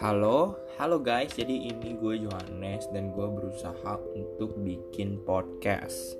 Halo, halo guys. Jadi ini gue Johannes dan gue berusaha untuk bikin podcast.